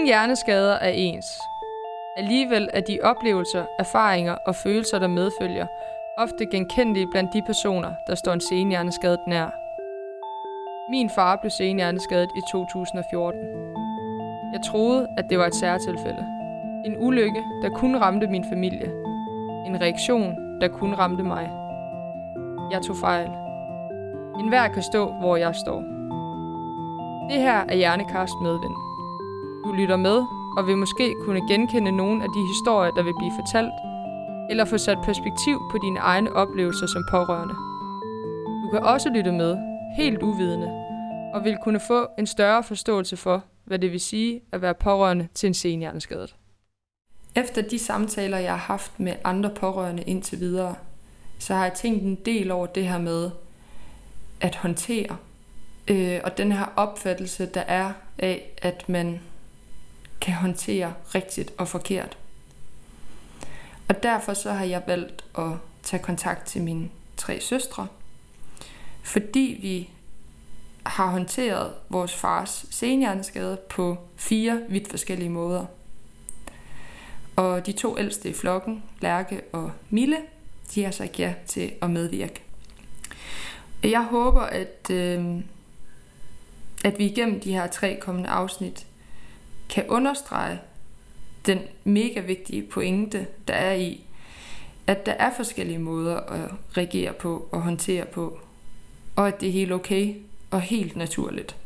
Ingen hjerneskader er ens. Alligevel er de oplevelser, erfaringer og følelser, der medfølger, ofte genkendelige blandt de personer, der står en senhjerneskadet nær. Min far blev senhjerneskadet i 2014. Jeg troede, at det var et særtilfælde. En ulykke, der kun ramte min familie. En reaktion, der kun ramte mig. Jeg tog fejl. En hver kan stå, hvor jeg står. Det her er Hjernekast Medvind. Du lytter med og vil måske kunne genkende nogle af de historier, der vil blive fortalt, eller få sat perspektiv på dine egne oplevelser som pårørende. Du kan også lytte med, helt uvidende, og vil kunne få en større forståelse for, hvad det vil sige at være pårørende til en senhjerneskadet. Efter de samtaler, jeg har haft med andre pårørende indtil videre, så har jeg tænkt en del over det her med at håndtere. Øh, og den her opfattelse, der er af, at man kan håndtere rigtigt og forkert. Og derfor så har jeg valgt at tage kontakt til mine tre søstre, fordi vi har håndteret vores fars senhjerneskade på fire vidt forskellige måder. Og de to ældste i flokken, Lærke og Mille, de har sagt ja til at medvirke. Jeg håber, at, øh, at vi igennem de her tre kommende afsnit kan understrege den mega vigtige pointe, der er i, at der er forskellige måder at reagere på og håndtere på, og at det er helt okay og helt naturligt.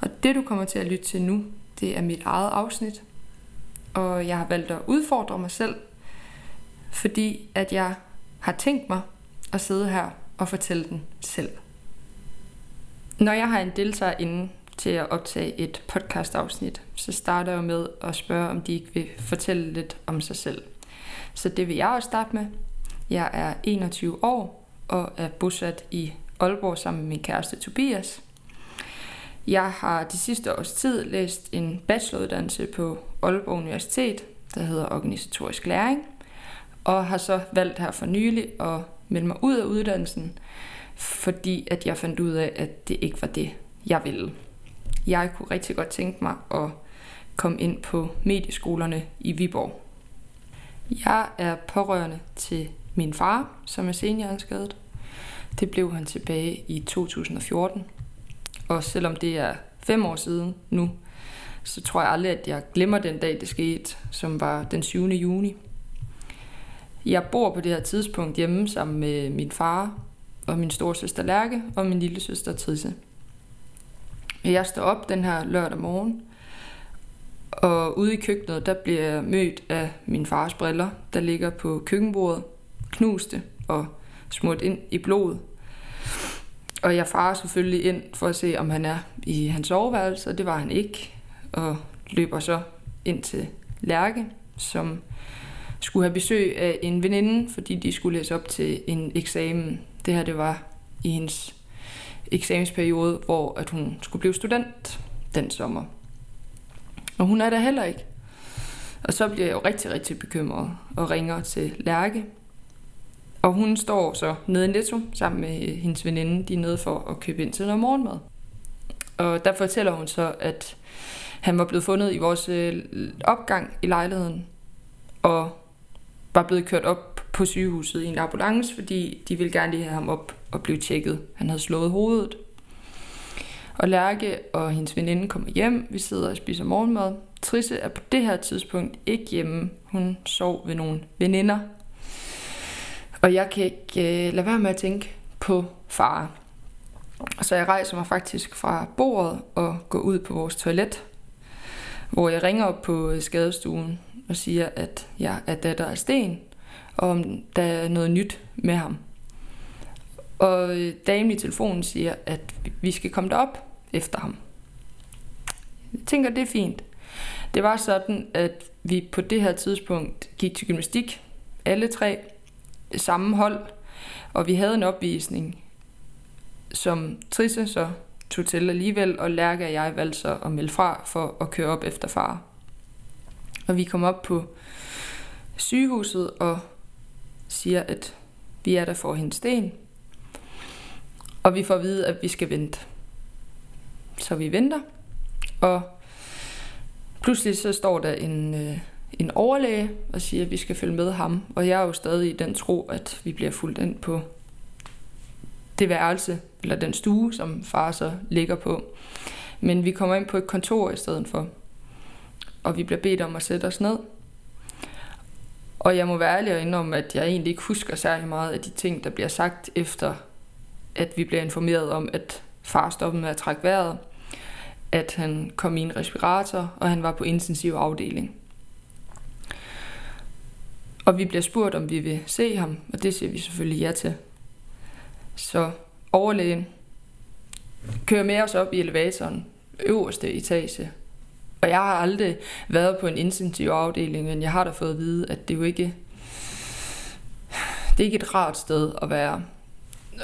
Og det du kommer til at lytte til nu, det er mit eget afsnit, og jeg har valgt at udfordre mig selv, fordi at jeg har tænkt mig at sidde her og fortælle den selv. Når jeg har en deltager inden, til at optage et podcast-afsnit, så starter jeg med at spørge, om de ikke vil fortælle lidt om sig selv. Så det vil jeg også starte med. Jeg er 21 år og er bosat i Aalborg sammen med min kæreste Tobias. Jeg har de sidste års tid læst en bacheloruddannelse på Aalborg Universitet, der hedder organisatorisk læring, og har så valgt her for nylig at melde mig ud af uddannelsen, fordi at jeg fandt ud af, at det ikke var det, jeg ville. Jeg kunne rigtig godt tænke mig at komme ind på medieskolerne i Viborg. Jeg er pårørende til min far, som er seniorskadet. Det blev han tilbage i 2014. Og selvom det er fem år siden nu, så tror jeg aldrig, at jeg glemmer den dag, det skete, som var den 7. juni. Jeg bor på det her tidspunkt hjemme sammen med min far og min storsøster Lærke og min lille søster Trisse. Jeg står op den her lørdag morgen, og ude i køkkenet, der bliver jeg mødt af min fars briller, der ligger på køkkenbordet, knuste og smurt ind i blod. Og jeg farer selvfølgelig ind for at se, om han er i hans soveværelse, og det var han ikke. Og løber så ind til Lærke, som skulle have besøg af en veninde, fordi de skulle læse op til en eksamen. Det her det var i hendes eksamensperiode, hvor at hun skulle blive student den sommer. Og hun er der heller ikke. Og så bliver jeg jo rigtig, rigtig bekymret og ringer til Lærke. Og hun står så nede i Netto sammen med øh, hendes veninde. De er nede for at købe ind til noget morgenmad. Og der fortæller hun så, at han var blevet fundet i vores øh, opgang i lejligheden. Og var blevet kørt op på sygehuset i en ambulance, fordi de ville gerne lige have ham op og blive tjekket. Han havde slået hovedet. Og Lærke og hendes veninde kommer hjem. Vi sidder og spiser morgenmad. Trisse er på det her tidspunkt ikke hjemme. Hun sov ved nogle veninder. Og jeg kan ikke øh, lade være med at tænke på far. Så jeg rejser mig faktisk fra bordet og går ud på vores toilet, hvor jeg ringer op på øh, skadestuen og siger, at jeg er datter af Sten, og om der er noget nyt med ham. Og øh, damen i telefonen siger, at vi skal komme derop efter ham. Jeg tænker, det er fint. Det var sådan, at vi på det her tidspunkt gik til gymnastik, alle tre, samme hold, og vi havde en opvisning, som Trisse så tog til alligevel, og Lærke og jeg valgte så at melde fra for at køre op efter far. Og vi kom op på sygehuset og siger, at vi er der for hendes sten. Og vi får at vide, at vi skal vente. Så vi venter. Og pludselig så står der en, øh, en overlæge og siger, at vi skal følge med ham. Og jeg er jo stadig i den tro, at vi bliver fuldt ind på det værelse, eller den stue, som far så ligger på. Men vi kommer ind på et kontor i stedet for. Og vi bliver bedt om at sætte os ned. Og jeg må være ærlig og indrømme, at jeg egentlig ikke husker særlig meget af de ting, der bliver sagt efter, at vi bliver informeret om, at far stoppede med at trække vejret, at han kom i en respirator, og han var på intensiv afdeling. Og vi bliver spurgt, om vi vil se ham, og det siger vi selvfølgelig ja til. Så overlægen kører med os op i elevatoren, øverste etage. Og jeg har aldrig været på en intensiv afdeling, men jeg har da fået at vide, at det jo ikke det er ikke et rart sted at være.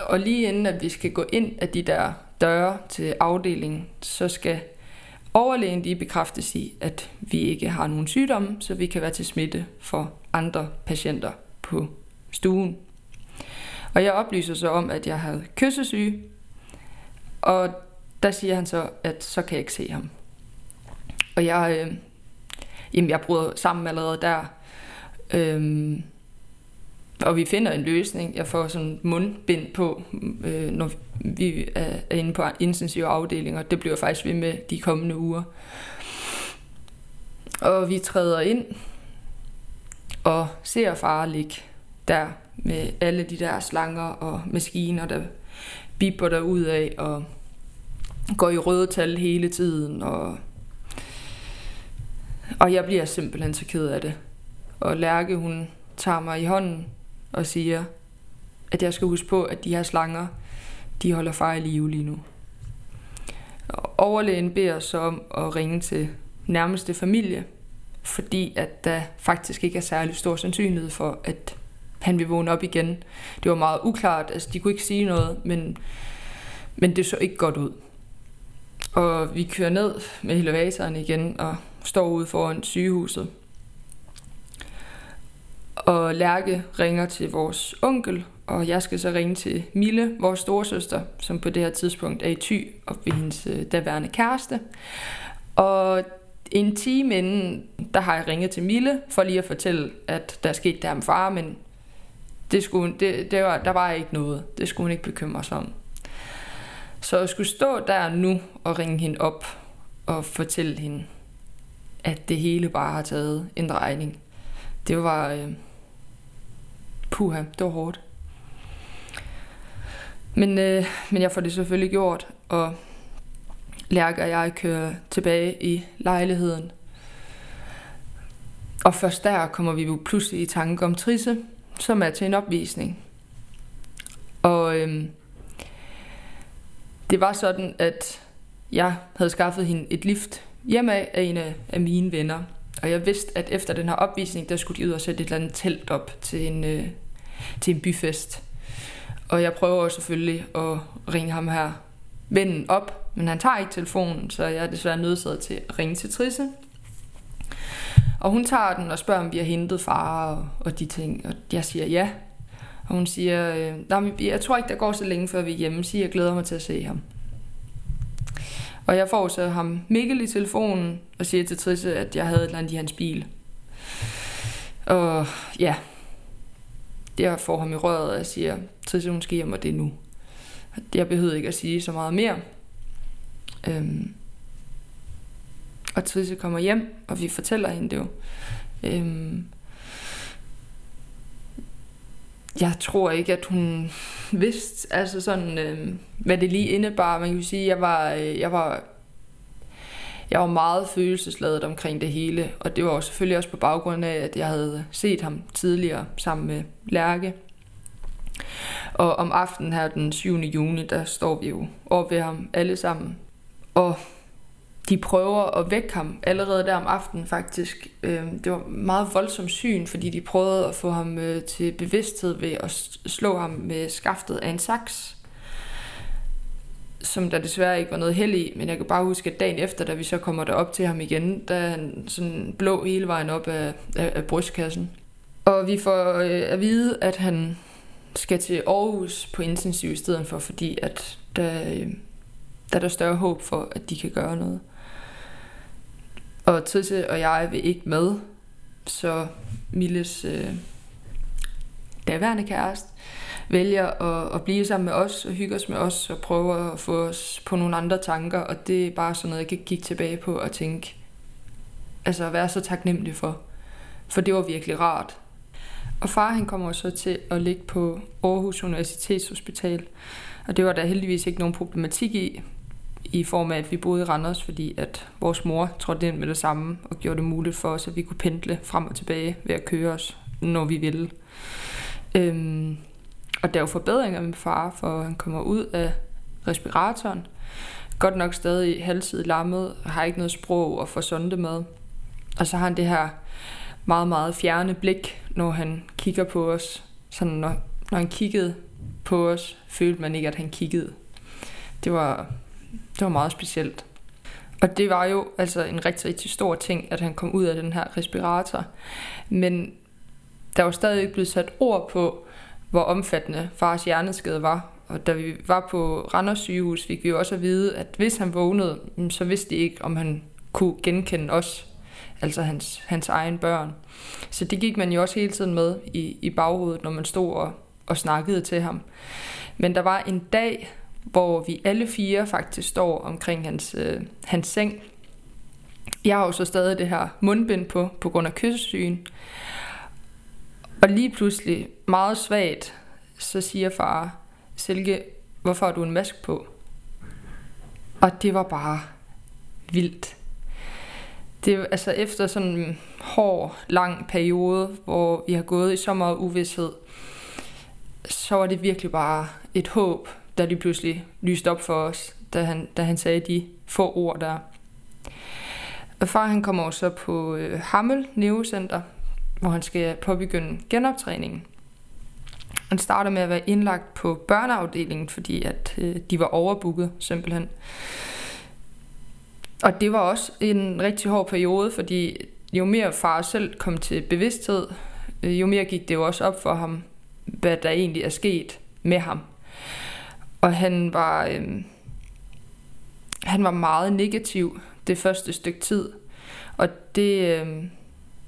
Og lige inden at vi skal gå ind af de der døre til afdelingen, så skal overlægen lige bekræftes i, at vi ikke har nogen sygdomme, så vi kan være til smitte for andre patienter på stuen. Og jeg oplyser så om, at jeg havde kyssesyge, og der siger han så, at så kan jeg ikke se ham. Og jeg, øh, jamen jeg bryder sammen allerede der. Øh, og vi finder en løsning. Jeg får sådan mundbind på, øh, når vi er inde på intensive afdelinger. Det bliver faktisk ved med de kommende uger. Og vi træder ind og ser far ligge der med alle de der slanger og maskiner, der bipper der ud af og går i røde tal hele tiden. Og, og jeg bliver simpelthen så ked af det. Og Lærke, hun tager mig i hånden og siger, at jeg skal huske på, at de her slanger, de holder far i live lige nu. Og overlægen beder så om at ringe til nærmeste familie, fordi at der faktisk ikke er særlig stor sandsynlighed for, at han vil vågne op igen. Det var meget uklart, altså de kunne ikke sige noget, men, men det så ikke godt ud. Og vi kører ned med elevatoren igen og står ude foran sygehuset. Og Lærke ringer til vores onkel, og jeg skal så ringe til Mille, vores storesøster, som på det her tidspunkt er i ty og ved hendes øh, daværende kæreste. Og en time inden, der har jeg ringet til Mille for lige at fortælle, at der skete der med far, men det skulle, det, det var, der var ikke noget. Det skulle hun ikke bekymre sig om. Så jeg skulle stå der nu og ringe hende op og fortælle hende, at det hele bare har taget en drejning. Det var... Øh, puha, det var hårdt. Men, øh, men jeg får det selvfølgelig gjort, og Lærke og jeg kører tilbage i lejligheden. Og først der kommer vi jo pludselig i tanke om Trisse, som er til en opvisning. Og øhm, det var sådan, at jeg havde skaffet hende et lift hjemme af en af, af mine venner. Og jeg vidste, at efter den her opvisning, der skulle de ud og sætte et eller andet telt op til en, øh, til en byfest. Og jeg prøver selvfølgelig at ringe ham her vennen op, men han tager ikke telefonen, så jeg er desværre nødsaget til at ringe til Trisse. Og hun tager den og spørger, om vi har hentet far og, og de ting, og jeg siger ja. Og hun siger, øh, jeg tror ikke, der går så længe, før vi er hjemme, så jeg glæder mig til at se ham. Og jeg får så ham Mikkel i telefonen og siger til Trisse, at jeg havde et eller andet i hans bil. Og ja, jeg får ham i røret, og jeg siger, Trisse, hun skal hjem, og det er nu. Jeg behøvede ikke at sige så meget mere. Øhm, og Trisse kommer hjem, og vi fortæller hende det jo. Øhm, jeg tror ikke, at hun vidste, altså sådan, øh, hvad det lige indebar. Man kan sige, jeg var, øh, jeg var jeg var meget følelsesladet omkring det hele, og det var jo selvfølgelig også på baggrund af, at jeg havde set ham tidligere sammen med Lærke. Og om aftenen her den 7. juni, der står vi jo over ved ham alle sammen. Og de prøver at vække ham allerede der om aftenen faktisk. Øh, det var meget voldsomt syn, fordi de prøvede at få ham øh, til bevidsthed ved at slå ham med skaftet af en saks som der desværre ikke var noget held i, men jeg kan bare huske, at dagen efter, da vi så kommer derop til ham igen, der er han sådan blå hele vejen op af, af, af brystkassen. Og vi får øh, at vide, at han skal til Aarhus på intensiv i stedet for, fordi at der, øh, der er der større håb for, at de kan gøre noget. Og Tisse og jeg vil ikke med, så Milles øh, daværende kæreste vælger at, at blive sammen med os og hygge os med os og prøve at få os på nogle andre tanker. Og det er bare sådan noget, jeg kan kigge tilbage på og tænke, altså at være så taknemmelig for. For det var virkelig rart. Og far han kommer så til at ligge på Aarhus Universitetshospital. Og det var der heldigvis ikke nogen problematik i, i form af, at vi boede i Randers, fordi at vores mor trådte ind med det samme og gjorde det muligt for os, at vi kunne pendle frem og tilbage ved at køre os, når vi ville. Øhm, og der er jo forbedringer med far, for han kommer ud af respiratoren. Godt nok stadig halvsid lammet, har ikke noget sprog og får sonde med. Og så har han det her meget, meget fjerne blik, når han kigger på os. Sådan når, når han kiggede på os, følte man ikke, at han kiggede. Det var, det var meget specielt. Og det var jo altså en rigtig, rigtig stor ting, at han kom ud af den her respirator. Men der var stadig ikke blevet sat ord på, hvor omfattende fars hjerneskade var. Og da vi var på Randers sygehus, fik vi jo også at vide, at hvis han vågnede, så vidste de ikke, om han kunne genkende os, altså hans, hans egen børn. Så det gik man jo også hele tiden med i, i baghovedet, når man stod og, og snakkede til ham. Men der var en dag, hvor vi alle fire faktisk står omkring hans, øh, hans seng. Jeg har jo så stadig det her mundbind på, på grund af kyssesygen. Og lige pludselig, meget svagt, så siger far, Silke, hvorfor har du en mask på? Og det var bare vildt. Det altså efter sådan en hård, lang periode, hvor vi har gået i så meget uvidshed, så var det virkelig bare et håb, der lige pludselig lyste op for os, da han, da han sagde de få ord der. Og far han kommer også så på øh, Hammel Neurocenter, hvor han skal påbegynde genoptræningen. Han starter med at være indlagt på børneafdelingen, fordi at øh, de var overbooket simpelthen. Og det var også en rigtig hård periode, fordi jo mere far selv kom til bevidsthed, øh, jo mere gik det jo også op for ham, hvad der egentlig er sket med ham. Og han var, øh, han var meget negativ det første stykke tid. Og det, øh,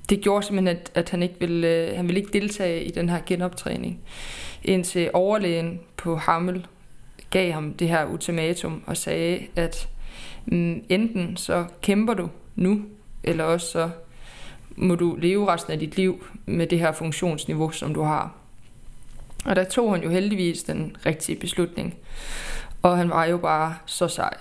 det gjorde simpelthen, at, at han ikke ville, øh, han ville ikke deltage i den her genoptræning. Indtil overlægen på Hammel gav ham det her ultimatum og sagde, at mm, enten så kæmper du nu, eller også så må du leve resten af dit liv med det her funktionsniveau, som du har. Og der tog han jo heldigvis den rigtige beslutning. Og han var jo bare så sej.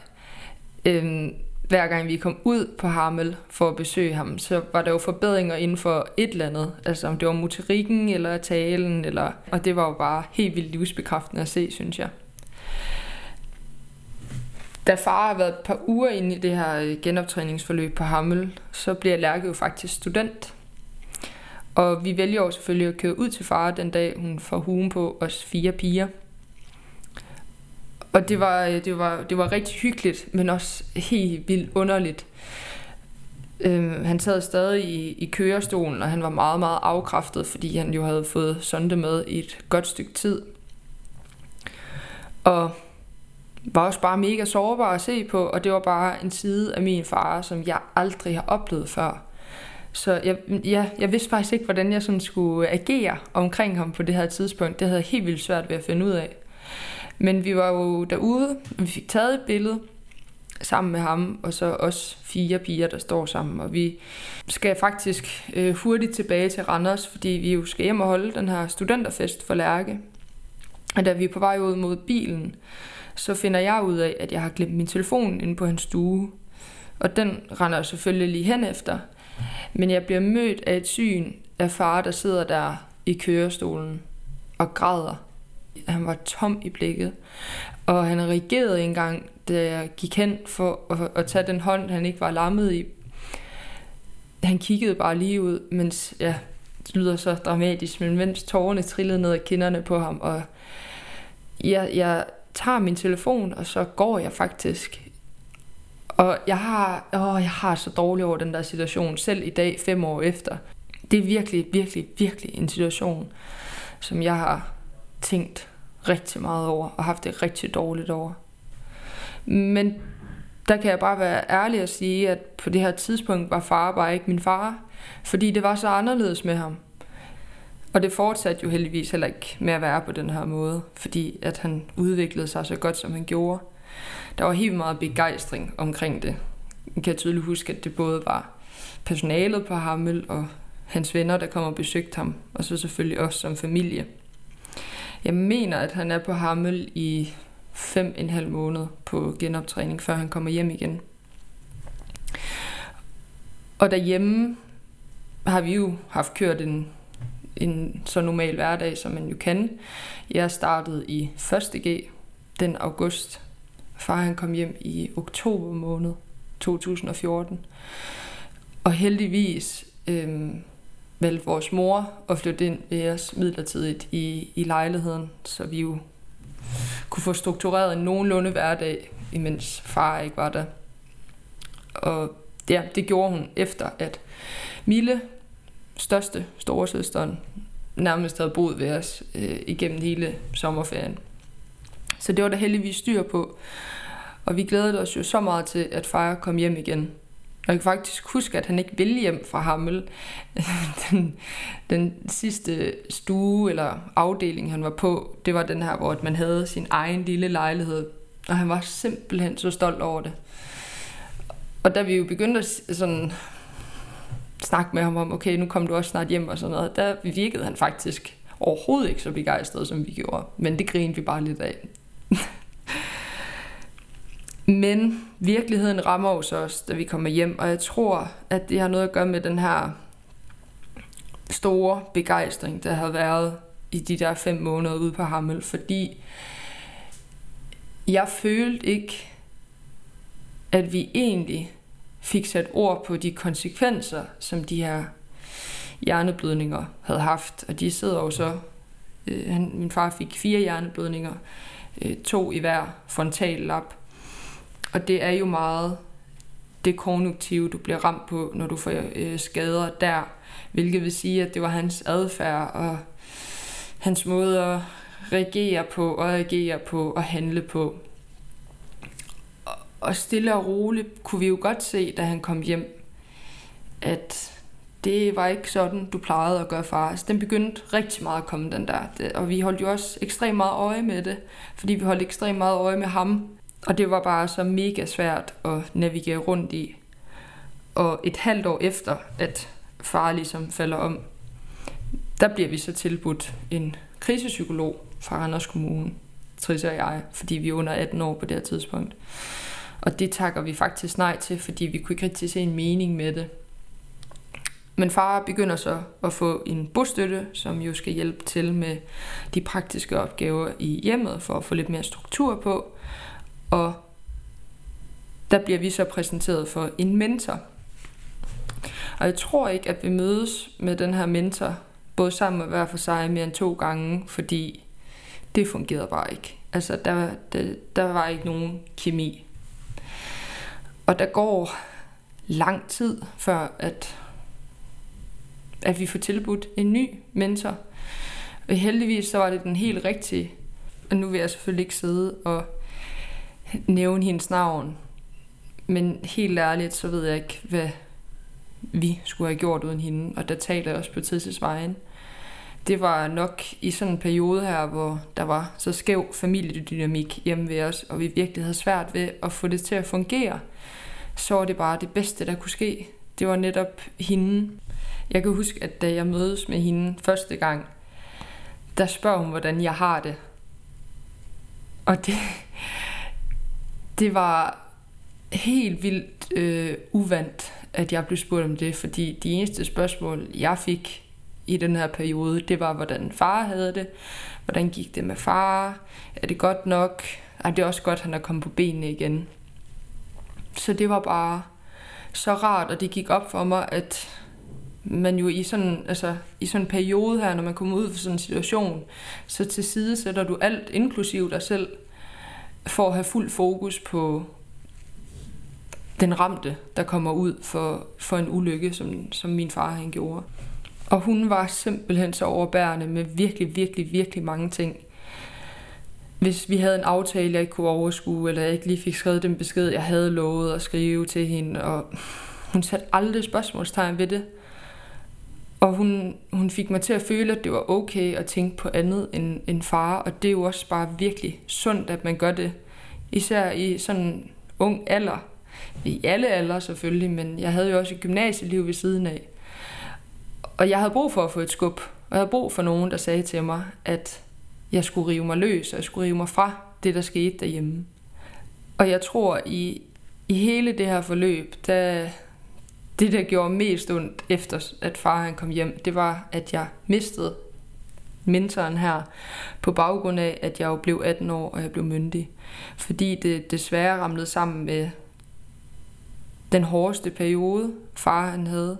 Øhm, hver gang vi kom ud på Harmel for at besøge ham, så var der jo forbedringer inden for et eller andet. Altså om det var motorikken eller talen, eller, og det var jo bare helt vildt livsbekræftende at se, synes jeg. Da far har været et par uger inde i det her øh, genoptræningsforløb på Hammel, så bliver Lærke jo faktisk student. Og vi vælger jo selvfølgelig at køre ud til far den dag, hun får huen på os fire piger – og det var, øh, det, var, det var rigtig hyggeligt, men også helt vildt underligt. Øhm, han sad stadig i, i kørestolen, og han var meget, meget afkræftet, fordi han jo havde fået sonde med i et godt stykke tid. Og var også bare mega sårbar at se på, og det var bare en side af min far, som jeg aldrig har oplevet før. Så jeg, ja, jeg vidste faktisk ikke, hvordan jeg sådan skulle agere omkring ham på det her tidspunkt. Det havde jeg helt vildt svært ved at finde ud af. Men vi var jo derude, og vi fik taget et billede sammen med ham, og så os fire piger, der står sammen. Og vi skal faktisk øh, hurtigt tilbage til Randers, fordi vi jo skal hjem og holde den her studenterfest for Lærke. Og da vi er på vej ud mod bilen, så finder jeg ud af, at jeg har glemt min telefon inde på hans stue. Og den render selvfølgelig lige hen efter. Men jeg bliver mødt af et syn af far, der sidder der i kørestolen og græder han var tom i blikket. Og han reagerede engang, da jeg gik hen for at, at tage den hånd, han ikke var lammet i. Han kiggede bare lige ud, mens, ja, det lyder så dramatisk, men mens tårerne trillede ned ad kinderne på ham, og jeg, jeg tager min telefon, og så går jeg faktisk. Og jeg har, åh, jeg har så dårligt over den der situation, selv i dag, fem år efter. Det er virkelig, virkelig, virkelig en situation, som jeg har tænkt rigtig meget over, og haft det rigtig dårligt over. Men der kan jeg bare være ærlig og sige, at på det her tidspunkt var far bare ikke min far, fordi det var så anderledes med ham. Og det fortsatte jo heldigvis heller ikke med at være på den her måde, fordi at han udviklede sig så godt, som han gjorde. Der var helt meget begejstring omkring det. Jeg kan tydeligt huske, at det både var personalet på Hammel og hans venner, der kom og besøgte ham, og så selvfølgelig os som familie. Jeg mener, at han er på Hammel i fem en halv måned på genoptræning, før han kommer hjem igen. Og derhjemme har vi jo haft kørt en, en så normal hverdag, som man jo kan. Jeg startede i 1. G den august. Far han kom hjem i oktober måned 2014. Og heldigvis øh, valgte vores mor at flytte ind ved os midlertidigt i, i lejligheden, så vi jo kunne få struktureret en nogenlunde hverdag, imens far ikke var der. Og ja, det gjorde hun efter, at Mille, største storesøsteren, nærmest havde boet ved os øh, igennem hele sommerferien. Så det var der heldigvis styr på. Og vi glædede os jo så meget til, at far kom hjem igen. Jeg kan faktisk huske, at han ikke ville hjem fra Hammel. den, den sidste stue eller afdeling, han var på, det var den her, hvor man havde sin egen lille lejlighed. Og han var simpelthen så stolt over det. Og da vi jo begyndte at sådan snakke med ham om, okay, nu kom du også snart hjem og sådan noget, der virkede han faktisk overhovedet ikke så begejstret, som vi gjorde. Men det grinede vi bare lidt af. Men virkeligheden rammer os også, da vi kommer hjem, og jeg tror, at det har noget at gøre med den her store begejstring, der har været i de der fem måneder ude på Hammel, fordi jeg følte ikke, at vi egentlig fik sat ord på de konsekvenser, som de her hjerneblødninger havde haft. Og de sidder jo så, øh, han, min far fik fire hjerneblødninger, øh, to i hver frontallap, og det er jo meget det kognitive, du bliver ramt på, når du får øh, skader der. Hvilket vil sige, at det var hans adfærd og hans måde at reagere på og agere på og handle på. Og stille og roligt kunne vi jo godt se, da han kom hjem, at det var ikke sådan, du plejede at gøre far. Altså, den begyndte rigtig meget at komme, den der. Og vi holdt jo også ekstremt meget øje med det, fordi vi holdt ekstremt meget øje med ham. Og det var bare så mega svært at navigere rundt i. Og et halvt år efter, at far ligesom falder om, der bliver vi så tilbudt en krisepsykolog fra Randers Kommune, Trisse og jeg, fordi vi er under 18 år på det her tidspunkt. Og det takker vi faktisk nej til, fordi vi kunne ikke rigtig se en mening med det. Men far begynder så at få en bostøtte, som jo skal hjælpe til med de praktiske opgaver i hjemmet, for at få lidt mere struktur på. Og der bliver vi så præsenteret for en mentor. Og jeg tror ikke, at vi mødes med den her mentor, både sammen og hver for sig, mere end to gange, fordi det fungerede bare ikke. Altså, der, der, der var ikke nogen kemi. Og der går lang tid, før at, at vi får tilbudt en ny mentor. Og heldigvis så var det den helt rigtige. Og nu vil jeg selvfølgelig ikke sidde og nævne hendes navn. Men helt ærligt, så ved jeg ikke, hvad vi skulle have gjort uden hende. Og der taler jeg også på tidsvejen. Det var nok i sådan en periode her, hvor der var så skæv familiedynamik hjemme ved os, og vi virkelig havde svært ved at få det til at fungere, så var det bare det bedste, der kunne ske. Det var netop hende. Jeg kan huske, at da jeg mødes med hende første gang, der spørger hun, hvordan jeg har det. Og det, det var helt vildt øh, uvandt, at jeg blev spurgt om det, fordi de eneste spørgsmål, jeg fik i den her periode, det var, hvordan far havde det, hvordan gik det med far, er det godt nok, er det også godt, at han er kommet på benene igen. Så det var bare så rart, og det gik op for mig, at man jo i sådan, altså, i sådan en periode her, når man kommer ud for sådan en situation, så til side sætter du alt, inklusiv dig selv, for at have fuld fokus på den ramte, der kommer ud for, for en ulykke, som, som min far han gjorde. Og hun var simpelthen så overbærende med virkelig, virkelig, virkelig mange ting. hvis vi havde en aftale, jeg ikke kunne overskue, eller jeg ikke lige fik skrevet den besked, jeg havde lovet at skrive til hende, og hun satte aldrig spørgsmålstegn ved det. Og hun, hun fik mig til at føle, at det var okay at tænke på andet end, end far, og det er jo også bare virkelig sundt, at man gør det. Især i sådan en ung alder. I alle alder selvfølgelig, men jeg havde jo også et gymnasieliv ved siden af. Og jeg havde brug for at få et skub, og jeg havde brug for nogen, der sagde til mig, at jeg skulle rive mig løs, og jeg skulle rive mig fra det, der skete derhjemme. Og jeg tror, i, i hele det her forløb, der, det, der gjorde mest ondt efter, at far han kom hjem, det var, at jeg mistede mentoren her, på baggrund af, at jeg jo blev 18 år, og jeg blev myndig. Fordi det desværre ramlede sammen med den hårdeste periode, far han havde,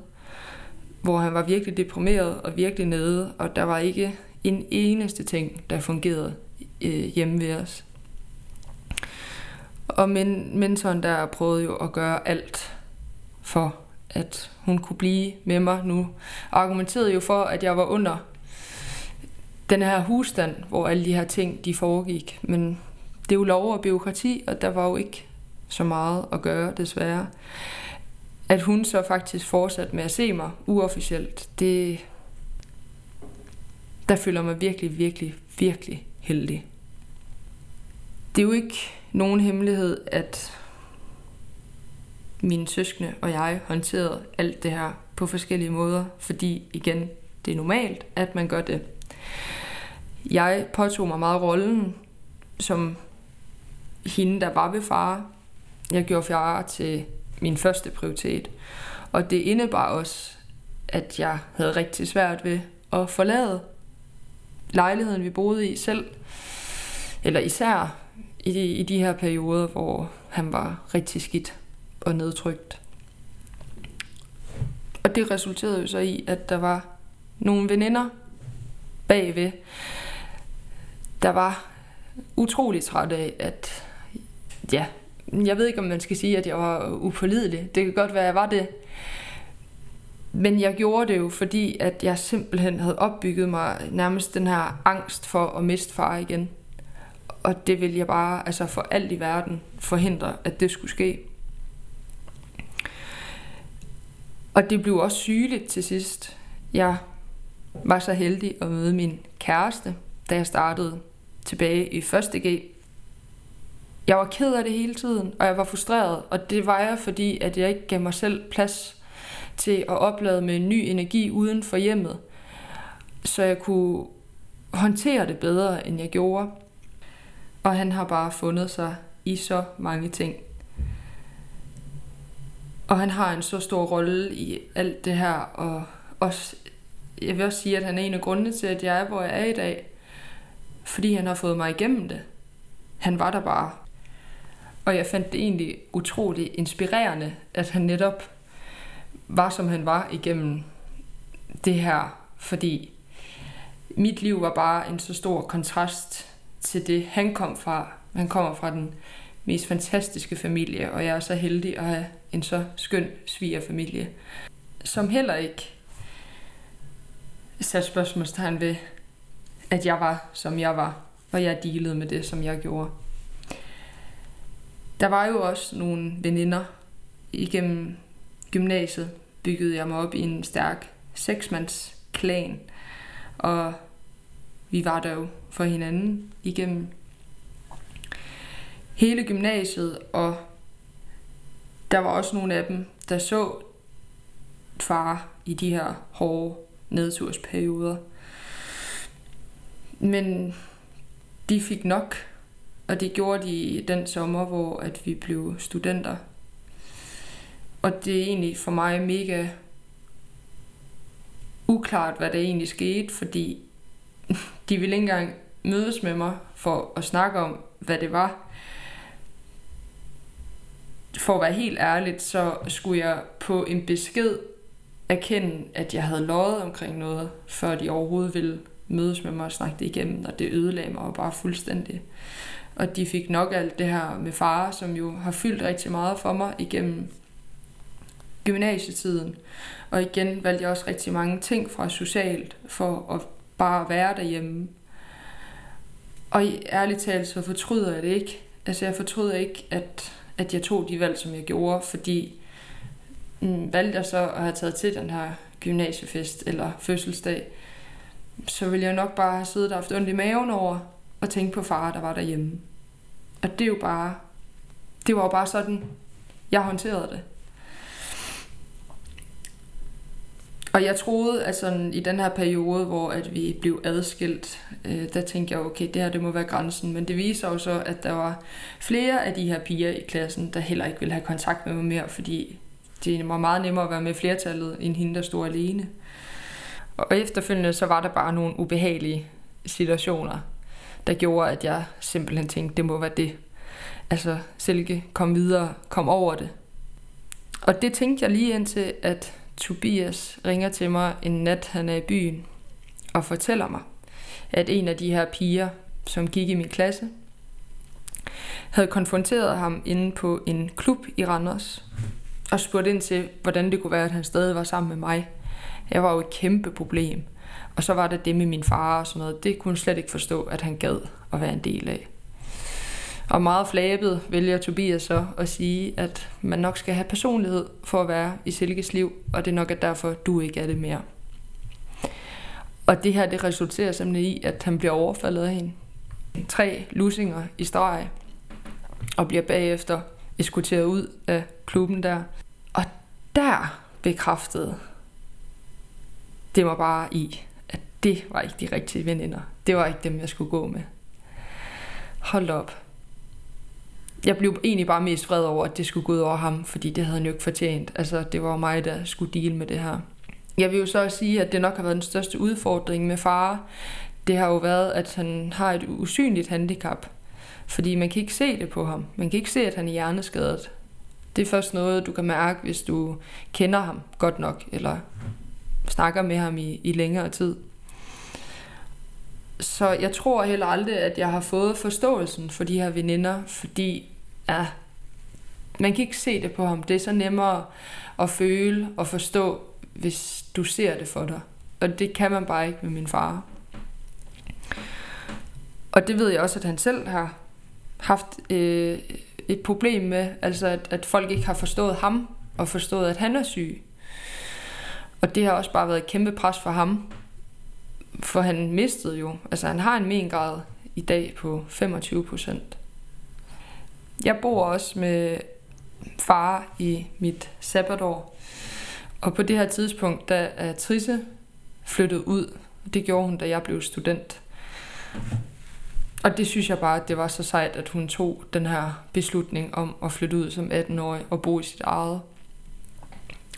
hvor han var virkelig deprimeret og virkelig nede, og der var ikke en eneste ting, der fungerede øh, hjemme ved os. Og men, mentoren der prøvede jo at gøre alt for, at hun kunne blive med mig nu. Argumenterede jo for, at jeg var under den her husstand, hvor alle de her ting de foregik. Men det er jo lov og byråkrati, og der var jo ikke så meget at gøre, desværre. At hun så faktisk fortsatte med at se mig uofficielt, det, der føler mig virkelig, virkelig, virkelig heldig. Det er jo ikke nogen hemmelighed, at mine søskende og jeg håndterede alt det her på forskellige måder, fordi igen, det er normalt, at man gør det. Jeg påtog mig meget rollen som hende, der var ved far. Jeg gjorde far til min første prioritet. Og det indebar også, at jeg havde rigtig svært ved at forlade lejligheden, vi boede i selv. Eller især i de, i de her perioder, hvor han var rigtig skidt og nedtrykt. Og det resulterede jo så i, at der var nogle veninder bagved, der var utrolig træt af, at ja, jeg ved ikke, om man skal sige, at jeg var upålidelig. Det kan godt være, at jeg var det. Men jeg gjorde det jo, fordi at jeg simpelthen havde opbygget mig nærmest den her angst for at miste far igen. Og det ville jeg bare, altså for alt i verden, forhindre, at det skulle ske. Og det blev også sygeligt til sidst. Jeg var så heldig at møde min kæreste, da jeg startede tilbage i 1. G. Jeg var ked af det hele tiden, og jeg var frustreret, og det var jeg, fordi at jeg ikke gav mig selv plads til at oplade med ny energi uden for hjemmet, så jeg kunne håndtere det bedre, end jeg gjorde. Og han har bare fundet sig i så mange ting. Og han har en så stor rolle i alt det her, og også, jeg vil også sige, at han er en af grundene til, at jeg er, hvor jeg er i dag. Fordi han har fået mig igennem det. Han var der bare. Og jeg fandt det egentlig utrolig inspirerende, at han netop var, som han var igennem det her. Fordi mit liv var bare en så stor kontrast til det, han kom fra. Han kommer fra den mest fantastiske familie, og jeg er så heldig at have en så skøn svigerfamilie, som heller ikke satte spørgsmålstegn ved, at jeg var, som jeg var, og jeg dealede med det, som jeg gjorde. Der var jo også nogle veninder igennem gymnasiet, byggede jeg mig op i en stærk seksmandsklan, og vi var der jo for hinanden igennem hele gymnasiet, og der var også nogle af dem, der så far i de her hårde nedtursperioder. Men de fik nok, og det gjorde de den sommer, hvor at vi blev studenter. Og det er egentlig for mig mega uklart, hvad der egentlig skete, fordi de ville ikke engang mødes med mig for at snakke om, hvad det var. For at være helt ærligt, så skulle jeg på en besked erkende, at jeg havde løjet omkring noget, før de overhovedet ville mødes med mig og snakke det igennem, og det ødelagde mig bare fuldstændig. Og de fik nok alt det her med far, som jo har fyldt rigtig meget for mig igennem gymnasietiden. Og igen valgte jeg også rigtig mange ting fra socialt for at bare være derhjemme. Og ærligt talt, så fortryder jeg det ikke. Altså jeg fortryder ikke, at, at jeg tog de valg, som jeg gjorde, fordi mm, valgte jeg så at have taget til den her gymnasiefest eller fødselsdag, så ville jeg nok bare have siddet og haft ondt i maven over og tænkt på far, der var derhjemme. Og det er jo bare, det var jo bare sådan, jeg håndterede det. Og jeg troede, at sådan, i den her periode, hvor at vi blev adskilt, øh, der tænkte jeg, okay, det her det må være grænsen. Men det viser jo så, at der var flere af de her piger i klassen, der heller ikke ville have kontakt med mig mere, fordi det var meget nemmere at være med flertallet, end hende, der stod alene. Og efterfølgende så var der bare nogle ubehagelige situationer, der gjorde, at jeg simpelthen tænkte, det må være det. Altså, Silke, kom videre, kom over det. Og det tænkte jeg lige indtil, at Tobias ringer til mig en nat, han er i byen, og fortæller mig, at en af de her piger, som gik i min klasse, havde konfronteret ham inde på en klub i Randers, og spurgt ind til, hvordan det kunne være, at han stadig var sammen med mig. Jeg var jo et kæmpe problem. Og så var det det med min far og sådan noget. Det kunne hun slet ikke forstå, at han gad at være en del af. Og meget flabet vælger Tobias så at sige, at man nok skal have personlighed for at være i Silkes liv, og det nok at derfor, du ikke er det mere. Og det her, det resulterer simpelthen i, at han bliver overfaldet af hende. Tre lusinger i streg, og bliver bagefter eskorteret ud af klubben der. Og der bekræftede det mig bare i, at det var ikke de rigtige veninder. Det var ikke dem, jeg skulle gå med. Hold op jeg blev egentlig bare mest vred over, at det skulle gå ud over ham, fordi det havde han jo ikke fortjent. Altså, det var mig, der skulle deal med det her. Jeg vil jo så sige, at det nok har været den største udfordring med far. Det har jo været, at han har et usynligt handicap. Fordi man kan ikke se det på ham. Man kan ikke se, at han er hjerneskadet. Det er først noget, du kan mærke, hvis du kender ham godt nok, eller snakker med ham i, i længere tid. Så jeg tror heller aldrig, at jeg har fået forståelsen for de her veninder, fordi er... man kan ikke se det på ham. Det er så nemmere at føle og forstå, hvis du ser det for dig. Og det kan man bare ikke med min far. Og det ved jeg også, at han selv har haft øh, et problem med, altså at, at folk ikke har forstået ham, og forstået, at han er syg. Og det har også bare været et kæmpe pres for ham, for han mistede jo, altså han har en mengrad i dag på 25 procent. Jeg bor også med far i mit sabbatår, og på det her tidspunkt, der er Trisse flyttet ud. Det gjorde hun, da jeg blev student. Og det synes jeg bare, at det var så sejt, at hun tog den her beslutning om at flytte ud som 18-årig og bo i sit eget.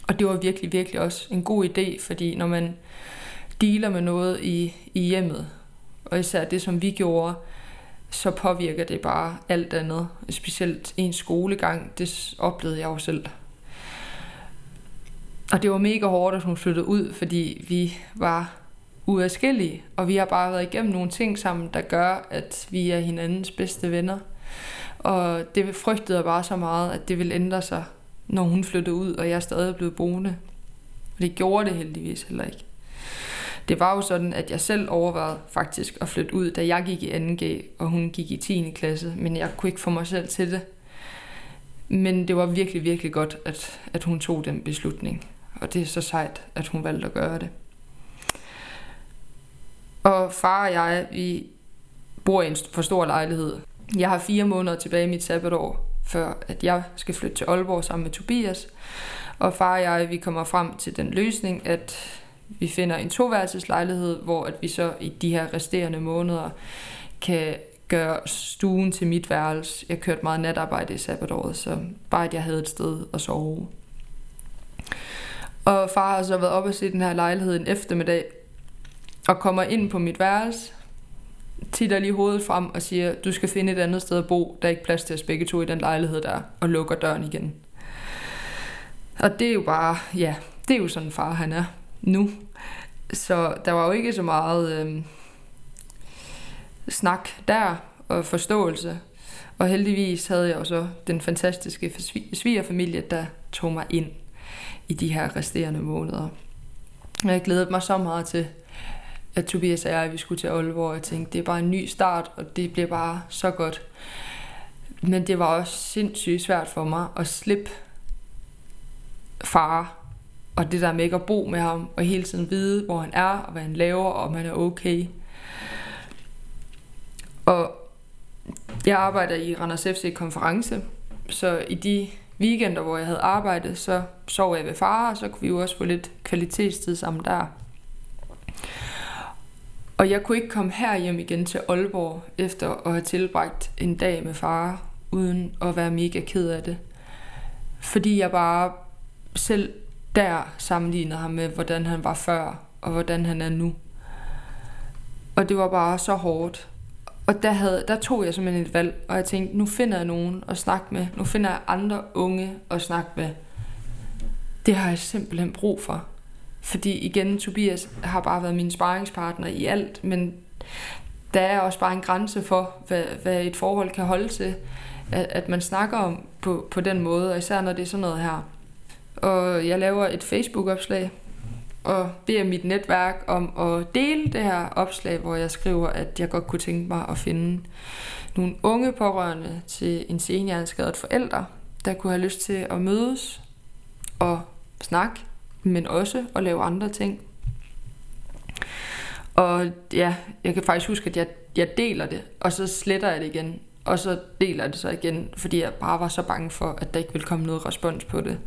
Og det var virkelig, virkelig også en god idé, fordi når man dealer med noget i, i hjemmet, og især det, som vi gjorde, så påvirker det bare alt andet. Specielt en skolegang, det oplevede jeg jo selv. Og det var mega hårdt, at hun flyttede ud, fordi vi var uadskillige, og vi har bare været igennem nogle ting sammen, der gør, at vi er hinandens bedste venner. Og det frygtede jeg bare så meget, at det ville ændre sig, når hun flyttede ud, og jeg er stadig blevet boende. Og det gjorde det heldigvis heller ikke. Det var jo sådan, at jeg selv overvejede faktisk at flytte ud, da jeg gik i 2G, og hun gik i 10. klasse, men jeg kunne ikke få mig selv til det. Men det var virkelig, virkelig godt, at, at hun tog den beslutning. Og det er så sejt, at hun valgte at gøre det. Og far og jeg, vi bor i en for stor lejlighed. Jeg har fire måneder tilbage i mit sabbatår, før at jeg skal flytte til Aalborg sammen med Tobias. Og far og jeg, vi kommer frem til den løsning, at vi finder en toværelseslejlighed, hvor at vi så i de her resterende måneder kan gøre stuen til mit værelse. Jeg kørte meget natarbejde i sabbatåret, så bare at jeg havde et sted at sove. Og far har så været op og se den her lejlighed en eftermiddag, og kommer ind på mit værelse, titter lige hovedet frem og siger, du skal finde et andet sted at bo, der er ikke plads til os begge to i den lejlighed der, og lukker døren igen. Og det er jo bare, ja, det er jo sådan far han er nu. Så der var jo ikke så meget øh, snak der og forståelse. Og heldigvis havde jeg også den fantastiske svigerfamilie, der tog mig ind i de her resterende måneder. Jeg glædede mig så meget til, at Tobias og jeg, vi skulle til Aalborg, og jeg tænkte, det er bare en ny start, og det bliver bare så godt. Men det var også sindssygt svært for mig at slippe far, og det der med ikke at bo med ham, og hele tiden vide, hvor han er, og hvad han laver, og om han er okay. Og jeg arbejder i Randers FC konference, så i de weekender, hvor jeg havde arbejdet, så sov jeg ved far, og så kunne vi jo også få lidt kvalitetstid sammen der. Og jeg kunne ikke komme her hjem igen til Aalborg, efter at have tilbragt en dag med far, uden at være mega ked af det. Fordi jeg bare selv der sammenlignede ham med, hvordan han var før, og hvordan han er nu. Og det var bare så hårdt. Og der, havde, der tog jeg simpelthen et valg, og jeg tænkte, nu finder jeg nogen at snakke med. Nu finder jeg andre unge at snakke med. Det har jeg simpelthen brug for. Fordi igen, Tobias har bare været min sparringspartner i alt, men der er også bare en grænse for, hvad, hvad et forhold kan holde til, at, at man snakker om på, på den måde, og især når det er sådan noget her. Og jeg laver et Facebook-opslag, og beder mit netværk om at dele det her opslag, hvor jeg skriver, at jeg godt kunne tænke mig at finde nogle unge pårørende til en senhjerneskadet forælder, der kunne have lyst til at mødes og snakke, men også at lave andre ting. Og ja, jeg kan faktisk huske, at jeg, jeg deler det, og så sletter jeg det igen. Og så deler det så igen, fordi jeg bare var så bange for, at der ikke ville komme noget respons på det.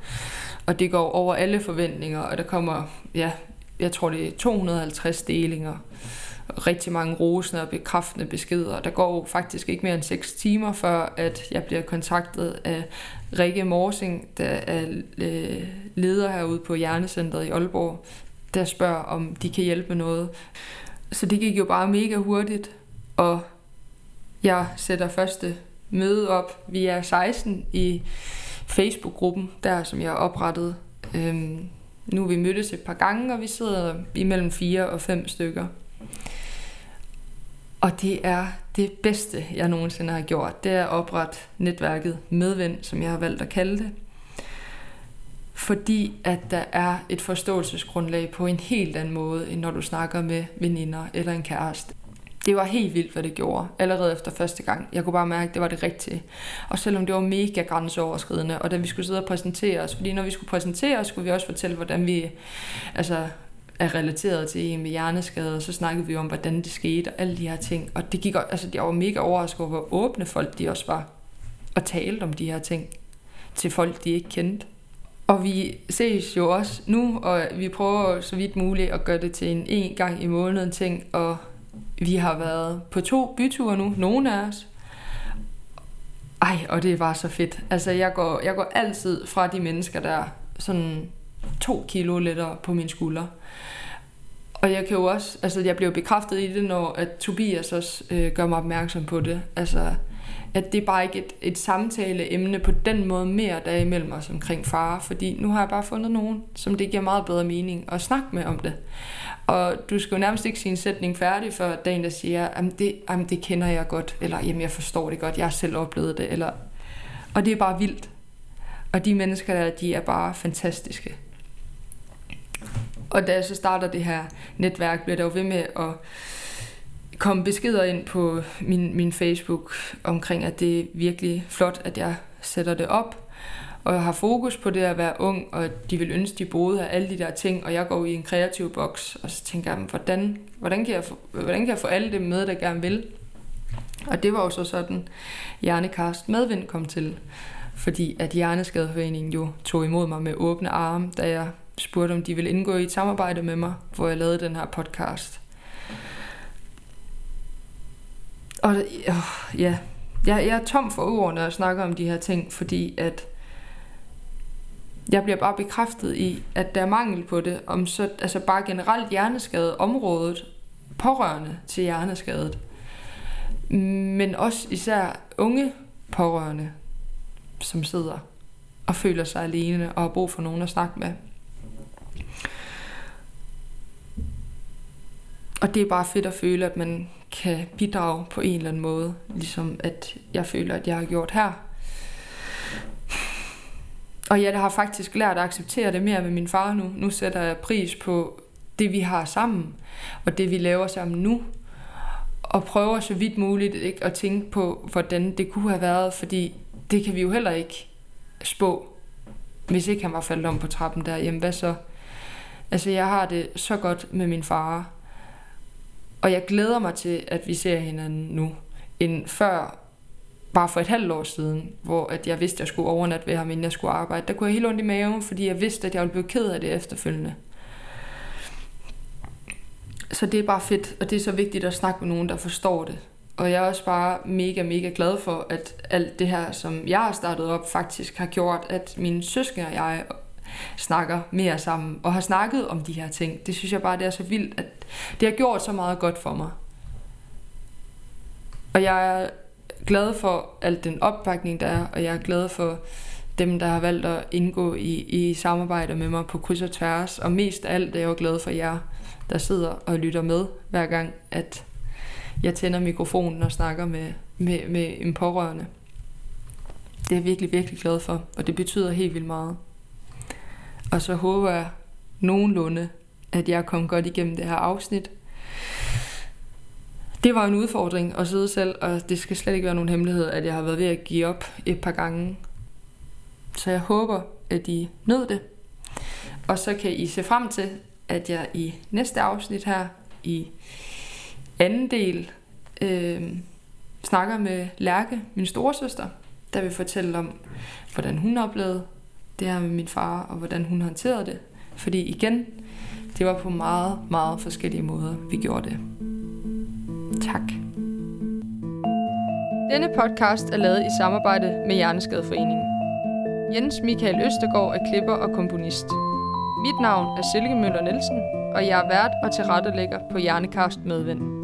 Og det går over alle forventninger, og der kommer, ja, jeg tror det er 250 delinger, rigtig mange rosende og bekræftende beskeder. Der går faktisk ikke mere end 6 timer, før at jeg bliver kontaktet af Rikke Morsing, der er øh, leder herude på Hjernecentret i Aalborg, der spørger, om de kan hjælpe med noget. Så det gik jo bare mega hurtigt, og jeg sætter første møde op. Vi er 16 i Facebook-gruppen, der som jeg oprettede. Øhm, nu er vi mødtes et par gange, og vi sidder imellem fire og fem stykker. Og det er det bedste, jeg nogensinde har gjort. Det er at oprette netværket Medvind, som jeg har valgt at kalde det. Fordi at der er et forståelsesgrundlag på en helt anden måde, end når du snakker med veninder eller en kæreste det var helt vildt, hvad det gjorde, allerede efter første gang. Jeg kunne bare mærke, at det var det rigtige. Og selvom det var mega grænseoverskridende, og da vi skulle sidde og præsentere os, fordi når vi skulle præsentere os, skulle vi også fortælle, hvordan vi altså, er relateret til en med hjerneskade, og så snakkede vi om, hvordan det skete, og alle de her ting. Og det gik, altså, jeg var mega overrasket over, hvor åbne folk de også var, og talte om de her ting til folk, de ikke kendte. Og vi ses jo også nu, og vi prøver så vidt muligt at gøre det til en en gang i måneden ting, og vi har været på to byture nu, nogle af os. Ej, og det var så fedt. Altså, jeg går, jeg går altid fra de mennesker, der sådan to kilo lettere på min skulder. Og jeg kan jo også, altså jeg bliver bekræftet i det, når at Tobias også øh, gør mig opmærksom på det. Altså, at det er bare ikke et, et samtaleemne på den måde mere, der er imellem os omkring far. Fordi nu har jeg bare fundet nogen, som det giver meget bedre mening at snakke med om det. Og du skal jo nærmest ikke sige en sætning færdig, før der er en, der siger, jamen det, jamen det kender jeg godt, eller jamen jeg forstår det godt, jeg har selv oplevet det, eller... Og det er bare vildt. Og de mennesker der, de er bare fantastiske. Og da jeg så starter det her netværk, bliver der jo ved med at kom beskeder ind på min, min Facebook omkring, at det er virkelig flot, at jeg sætter det op og jeg har fokus på det at være ung, og de vil ønske, de boede her, alle de der ting, og jeg går i en kreativ boks, og så tænker jeg, hvordan, hvordan, kan jeg få, hvordan kan jeg få alle det med, der gerne vil? Og det var jo så sådan, Hjernekast Medvind kom til, fordi at Hjerneskadeforeningen jo tog imod mig med åbne arme, da jeg spurgte, om de ville indgå i et samarbejde med mig, hvor jeg lavede den her podcast. Og ja, jeg, jeg er tom for ord, når jeg snakker om de her ting, fordi at jeg bliver bare bekræftet i, at der er mangel på det, om så, altså bare generelt hjerneskade området, pårørende til hjerneskadet, men også især unge pårørende, som sidder og føler sig alene og har brug for nogen at snakke med. Og det er bare fedt at føle, at man kan bidrage på en eller anden måde, ligesom at jeg føler, at jeg har gjort her og jeg har faktisk lært at acceptere det mere med min far nu. Nu sætter jeg pris på det, vi har sammen, og det, vi laver sammen nu, og prøver så vidt muligt ikke, at tænke på, hvordan det kunne have været, fordi det kan vi jo heller ikke spå. Hvis ikke han var faldet om på trappen der, jamen hvad så? Altså, jeg har det så godt med min far, og jeg glæder mig til, at vi ser hinanden nu, end før, bare for et halvt år siden, hvor at jeg vidste, at jeg skulle overnatte ved ham, inden jeg skulle arbejde. Der kunne jeg helt ondt i maven, fordi jeg vidste, at jeg ville blive ked af det efterfølgende. Så det er bare fedt, og det er så vigtigt at snakke med nogen, der forstår det. Og jeg er også bare mega, mega glad for, at alt det her, som jeg har startet op, faktisk har gjort, at mine søskende og jeg snakker mere sammen, og har snakket om de her ting. Det synes jeg bare, det er så vildt, at det har gjort så meget godt for mig. Og jeg er glad for al den opbakning, der er, og jeg er glad for dem, der har valgt at indgå i, i samarbejde med mig på kryds og tværs. Og mest af alt er jeg jo glad for jer, der sidder og lytter med, hver gang, at jeg tænder mikrofonen og snakker med, med, med en pårørende. Det er jeg virkelig, virkelig glad for, og det betyder helt vildt meget. Og så håber jeg nogenlunde, at jeg kom godt igennem det her afsnit. Det var en udfordring at sidde selv, og det skal slet ikke være nogen hemmelighed, at jeg har været ved at give op et par gange. Så jeg håber, at I nød det. Og så kan I se frem til, at jeg i næste afsnit her, i anden del, øh, snakker med Lærke, min storesøster, der vil fortælle om, hvordan hun oplevede det her med min far, og hvordan hun håndterede det. Fordi igen, det var på meget, meget forskellige måder, vi gjorde det. Tak. Denne podcast er lavet i samarbejde med Hjerneskadeforeningen. Jens Michael Østergaard er klipper og komponist. Mit navn er Silke Møller Nielsen, og jeg er vært og tilrettelægger på Hjernekast Medvind.